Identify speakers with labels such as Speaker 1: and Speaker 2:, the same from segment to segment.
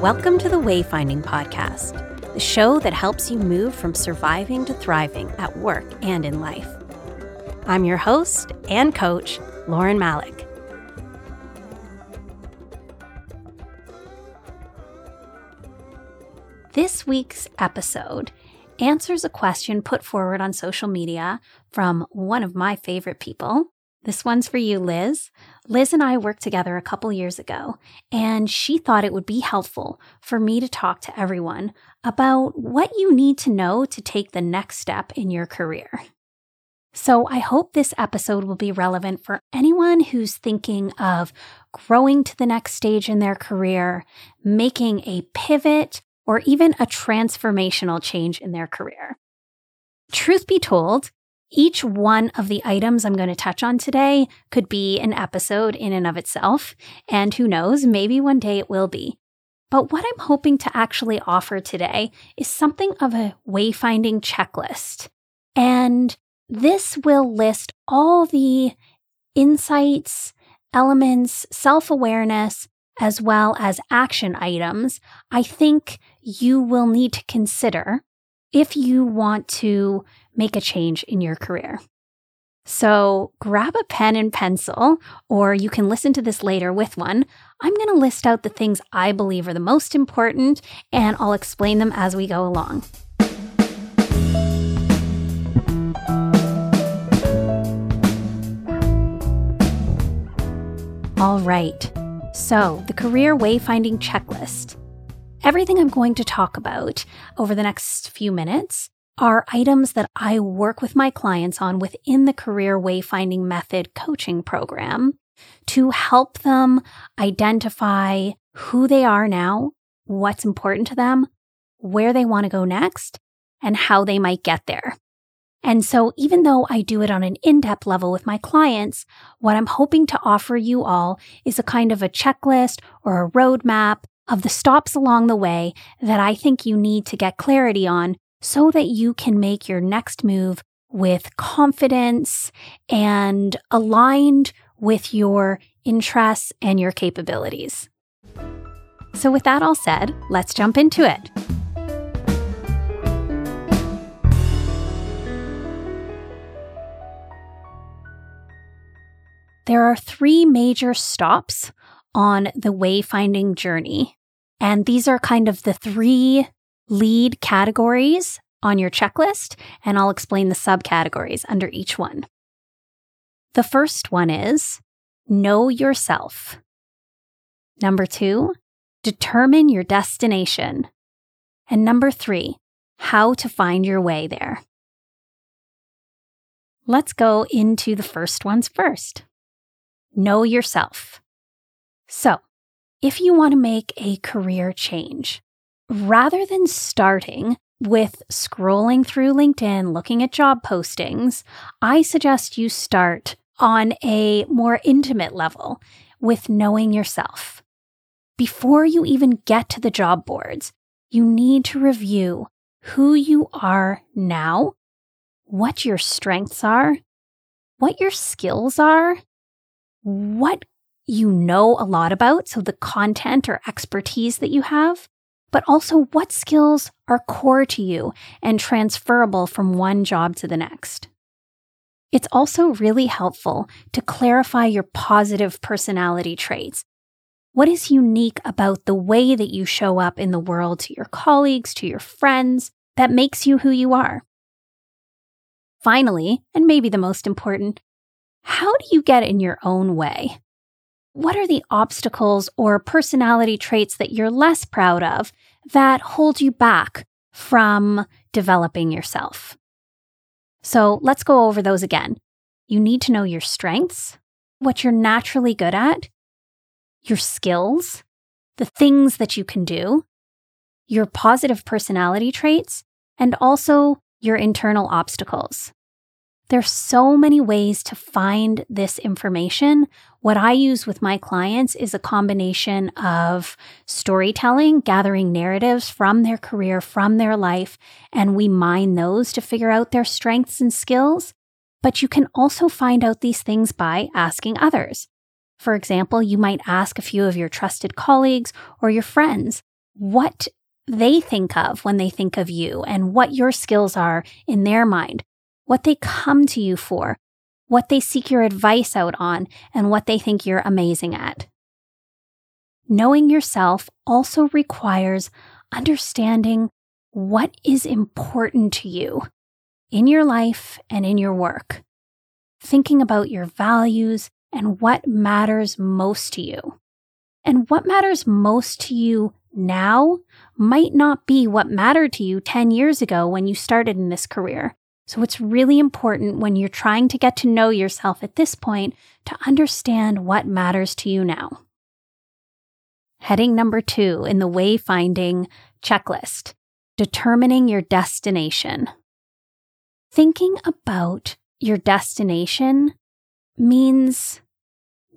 Speaker 1: Welcome to the Wayfinding Podcast, the show that helps you move from surviving to thriving at work and in life. I'm your host and coach, Lauren Malik. This week's episode answers a question put forward on social media from one of my favorite people. This one's for you, Liz. Liz and I worked together a couple years ago, and she thought it would be helpful for me to talk to everyone about what you need to know to take the next step in your career. So, I hope this episode will be relevant for anyone who's thinking of growing to the next stage in their career, making a pivot, or even a transformational change in their career. Truth be told, each one of the items I'm going to touch on today could be an episode in and of itself, and who knows, maybe one day it will be. But what I'm hoping to actually offer today is something of a wayfinding checklist. And this will list all the insights, elements, self awareness, as well as action items I think you will need to consider if you want to make a change in your career. So grab a pen and pencil, or you can listen to this later with one. I'm going to list out the things I believe are the most important, and I'll explain them as we go along. All right, so the career wayfinding checklist. Everything I'm going to talk about over the next few minutes are items that I work with my clients on within the Career Wayfinding Method coaching program to help them identify who they are now, what's important to them, where they want to go next, and how they might get there. And so, even though I do it on an in depth level with my clients, what I'm hoping to offer you all is a kind of a checklist or a roadmap of the stops along the way that I think you need to get clarity on so that you can make your next move with confidence and aligned with your interests and your capabilities. So, with that all said, let's jump into it. There are three major stops on the wayfinding journey. And these are kind of the three lead categories on your checklist, and I'll explain the subcategories under each one. The first one is know yourself. Number two, determine your destination. And number three, how to find your way there. Let's go into the first ones first. Know yourself. So, if you want to make a career change, rather than starting with scrolling through LinkedIn, looking at job postings, I suggest you start on a more intimate level with knowing yourself. Before you even get to the job boards, you need to review who you are now, what your strengths are, what your skills are, what you know a lot about, so the content or expertise that you have, but also what skills are core to you and transferable from one job to the next. It's also really helpful to clarify your positive personality traits. What is unique about the way that you show up in the world to your colleagues, to your friends, that makes you who you are? Finally, and maybe the most important, how do you get in your own way? What are the obstacles or personality traits that you're less proud of that hold you back from developing yourself? So let's go over those again. You need to know your strengths, what you're naturally good at, your skills, the things that you can do, your positive personality traits, and also your internal obstacles. There's so many ways to find this information. What I use with my clients is a combination of storytelling, gathering narratives from their career, from their life, and we mine those to figure out their strengths and skills. But you can also find out these things by asking others. For example, you might ask a few of your trusted colleagues or your friends what they think of when they think of you and what your skills are in their mind, what they come to you for, what they seek your advice out on, and what they think you're amazing at. Knowing yourself also requires understanding what is important to you in your life and in your work, thinking about your values and what matters most to you. And what matters most to you now might not be what mattered to you 10 years ago when you started in this career. So it's really important when you're trying to get to know yourself at this point to understand what matters to you now. Heading number two in the wayfinding checklist determining your destination. Thinking about your destination means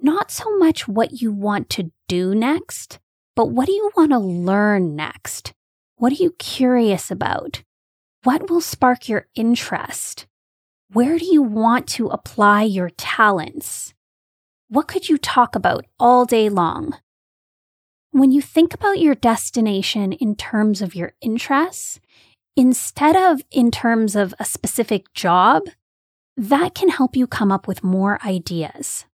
Speaker 1: not so much what you want to do next, but what do you want to learn next? What are you curious about? What will spark your interest? Where do you want to apply your talents? What could you talk about all day long? When you think about your destination in terms of your interests, instead of in terms of a specific job, that can help you come up with more ideas.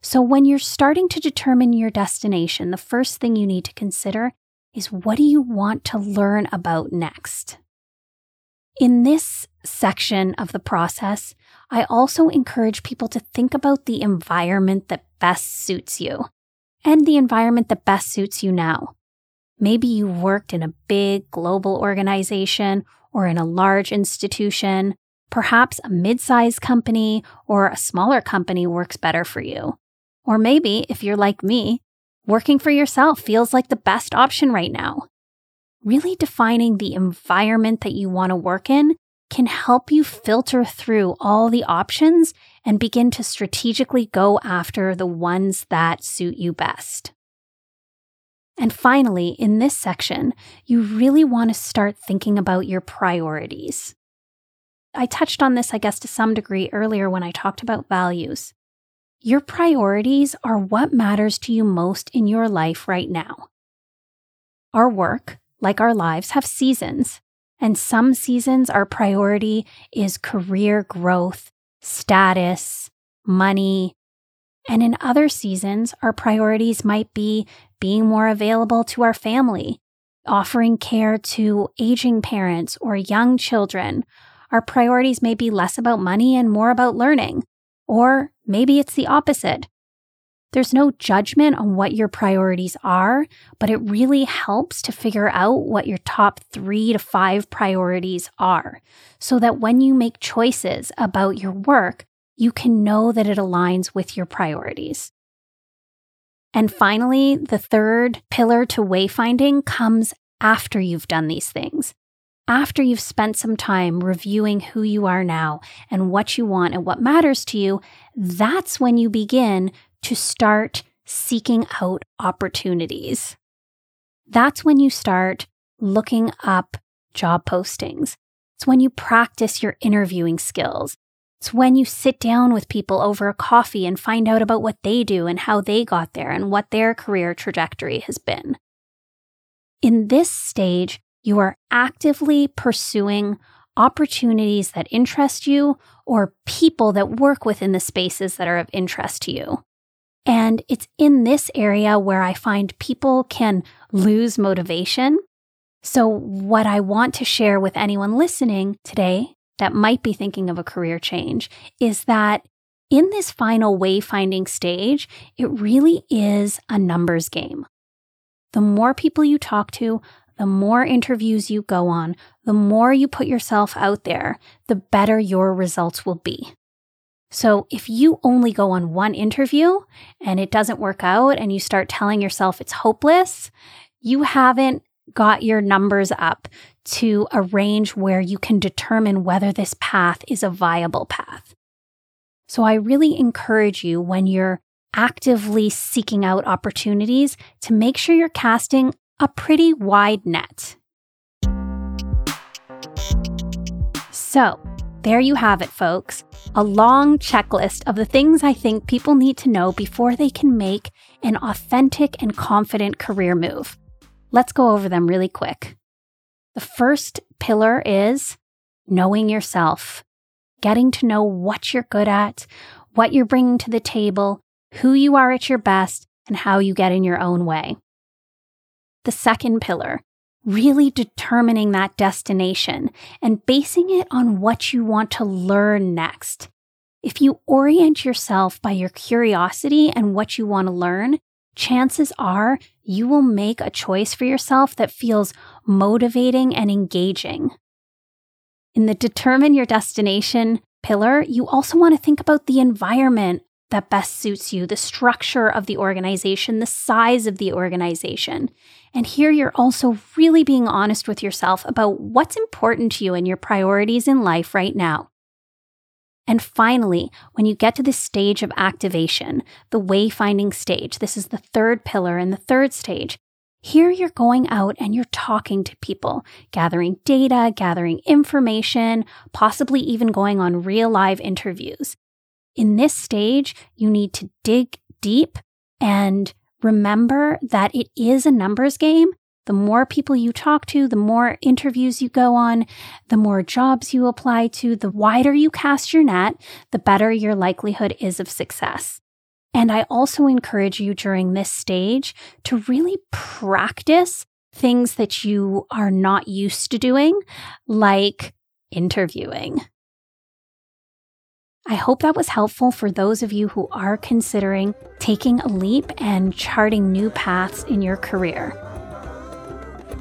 Speaker 1: So, when you're starting to determine your destination, the first thing you need to consider is what do you want to learn about next? In this section of the process, I also encourage people to think about the environment that best suits you and the environment that best suits you now. Maybe you worked in a big global organization or in a large institution. Perhaps a mid sized company or a smaller company works better for you. Or maybe, if you're like me, working for yourself feels like the best option right now. Really defining the environment that you want to work in can help you filter through all the options and begin to strategically go after the ones that suit you best. And finally, in this section, you really want to start thinking about your priorities. I touched on this, I guess, to some degree earlier when I talked about values. Your priorities are what matters to you most in your life right now. Our work, like our lives, have seasons. And some seasons, our priority is career growth, status, money. And in other seasons, our priorities might be being more available to our family, offering care to aging parents or young children. Our priorities may be less about money and more about learning, or maybe it's the opposite. There's no judgment on what your priorities are, but it really helps to figure out what your top three to five priorities are so that when you make choices about your work, you can know that it aligns with your priorities. And finally, the third pillar to wayfinding comes after you've done these things after you've spent some time reviewing who you are now and what you want and what matters to you, that's when you begin to start seeking out opportunities. That's when you start looking up job postings. It's when you practice your interviewing skills. It's when you sit down with people over a coffee and find out about what they do and how they got there and what their career trajectory has been. In this stage, you are actively pursuing opportunities that interest you or people that work within the spaces that are of interest to you. And it's in this area where I find people can lose motivation. So, what I want to share with anyone listening today that might be thinking of a career change is that in this final wayfinding stage, it really is a numbers game. The more people you talk to, the more interviews you go on, the more you put yourself out there, the better your results will be. So if you only go on one interview and it doesn't work out and you start telling yourself it's hopeless, you haven't got your numbers up to a range where you can determine whether this path is a viable path. So I really encourage you when you're actively seeking out opportunities to make sure you're casting a pretty wide net. So, There you have it, folks. A long checklist of the things I think people need to know before they can make an authentic and confident career move. Let's go over them really quick. The first pillar is knowing yourself, getting to know what you're good at, what you're bringing to the table, who you are at your best, and how you get in your own way. The second pillar, really determining that destination and basing it on what you want to learn next. If you orient yourself by your curiosity and what you want to learn, chances are you will make a choice for yourself that feels motivating and engaging. In the determine your destination pillar, you also want to think about the environment that best suits you, the structure of the organization, the size of the organization. And here you're also really being honest with yourself about what's important to you and your priorities in life right now. And finally, when you get to this stage of activation, the wayfinding stage, this is the third pillar and the third stage. Here you're going out and you're talking to people, gathering data, gathering information, possibly even going on real live interviews. In this stage, you need to dig deep and remember that it is a numbers game. The more people you talk to, the more interviews you go on, the more jobs you apply to, the wider you cast your net, the better your likelihood is of success. And I also encourage you during this stage to really practice things that you are not used to doing, like interviewing. I hope that was helpful for those of you who are considering taking a leap and charting new paths in your career.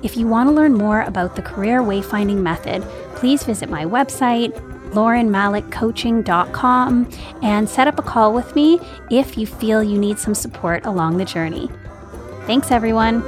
Speaker 1: If you want to learn more about the Career Wayfinding Method, please visit my website, laurenmalikcoaching.com, and set up a call with me if you feel you need some support along the journey. Thanks, everyone.